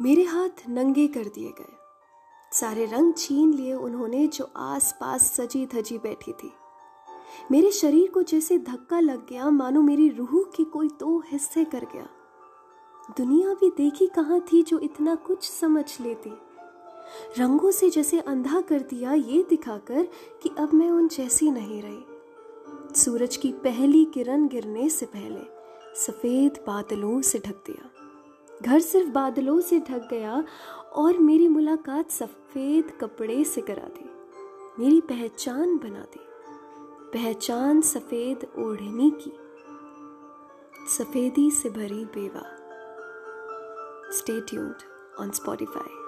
मेरे हाथ नंगे कर दिए गए। सारे रंग छीन लिए उन्होंने जो आस पास सजी धजी बैठी थी। मेरे शरीर को जैसे धक्का लग गया, मानो मेरी रूह के कोई दो हिस्से कर गया। दुनिया भी देखी कहाँ थी जो इतना कुछ समझ लेती। रंगों से जैसे अंधा कर दिया, ये दिखाकर कि अब मैं उन जैसी नहीं रही। सूरज की पहली किरण गिरने से पहले सफ़ेद बादलों से ढक दिया। घर सिर्फ़ बादलों से ढक गया और मेरी मुलाकात सफ़ेद कपड़े से करा दी। मेरी पहचान बना दी। पहचान सफ़ेद ओढ़नी की। सफेदी से भरी बेवा। Stay on Spotify